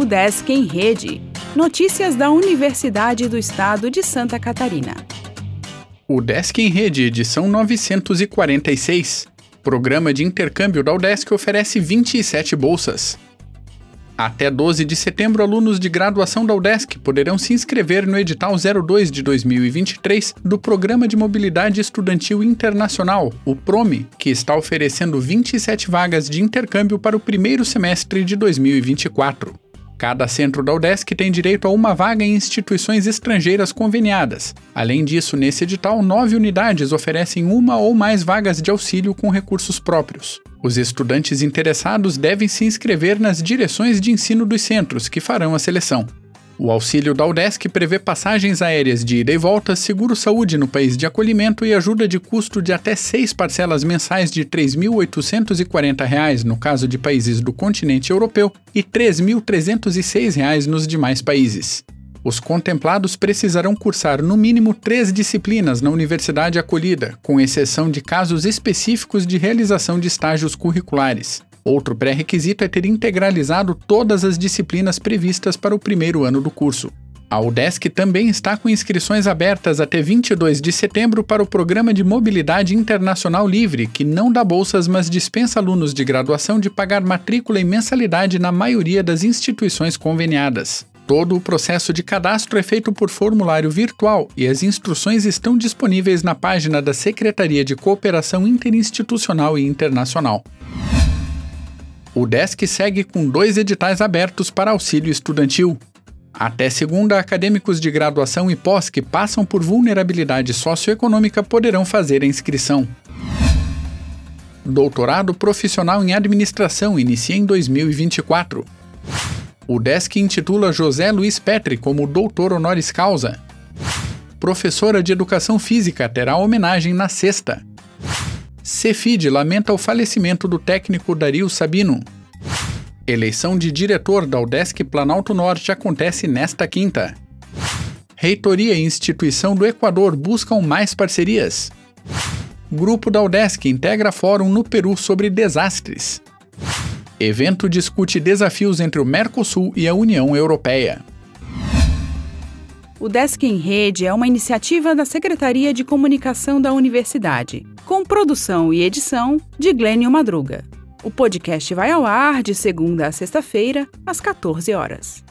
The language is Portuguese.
O Desk em Rede. Notícias da Universidade do Estado de Santa Catarina. O Desk em Rede, edição 946. Programa de intercâmbio da UDESC oferece 27 bolsas. Até 12 de setembro, alunos de graduação da UDESC poderão se inscrever no edital 02 de 2023 do Programa de Mobilidade Estudantil Internacional, o PROME, que está oferecendo 27 vagas de intercâmbio para o primeiro semestre de 2024. Cada centro da UDESC tem direito a uma vaga em instituições estrangeiras conveniadas. Além disso, nesse edital, nove unidades oferecem uma ou mais vagas de auxílio com recursos próprios. Os estudantes interessados devem se inscrever nas direções de ensino dos centros, que farão a seleção. O auxílio da UDESC prevê passagens aéreas de ida e volta, seguro-saúde no país de acolhimento e ajuda de custo de até seis parcelas mensais de R$ 3.840 no caso de países do continente europeu e R$ 3.306 nos demais países. Os contemplados precisarão cursar no mínimo três disciplinas na universidade acolhida, com exceção de casos específicos de realização de estágios curriculares. Outro pré-requisito é ter integralizado todas as disciplinas previstas para o primeiro ano do curso. A UDESC também está com inscrições abertas até 22 de setembro para o Programa de Mobilidade Internacional Livre, que não dá bolsas, mas dispensa alunos de graduação de pagar matrícula e mensalidade na maioria das instituições conveniadas. Todo o processo de cadastro é feito por formulário virtual e as instruções estão disponíveis na página da Secretaria de Cooperação Interinstitucional e Internacional. O DESC segue com dois editais abertos para auxílio estudantil. Até segunda, acadêmicos de graduação e pós que passam por vulnerabilidade socioeconômica poderão fazer a inscrição. Doutorado profissional em administração inicia em 2024. O DESC intitula José Luiz Petri como doutor honoris causa. Professora de educação física terá homenagem na sexta. Cefid lamenta o falecimento do técnico Dario Sabino. Eleição de diretor da UDESC Planalto Norte acontece nesta quinta. Reitoria e instituição do Equador buscam mais parcerias. Grupo da UDESC integra fórum no Peru sobre desastres. Evento discute desafios entre o Mercosul e a União Europeia. O Desk em Rede é uma iniciativa da Secretaria de Comunicação da Universidade, com produção e edição de Glênio Madruga. O podcast vai ao ar de segunda a sexta-feira, às 14 horas.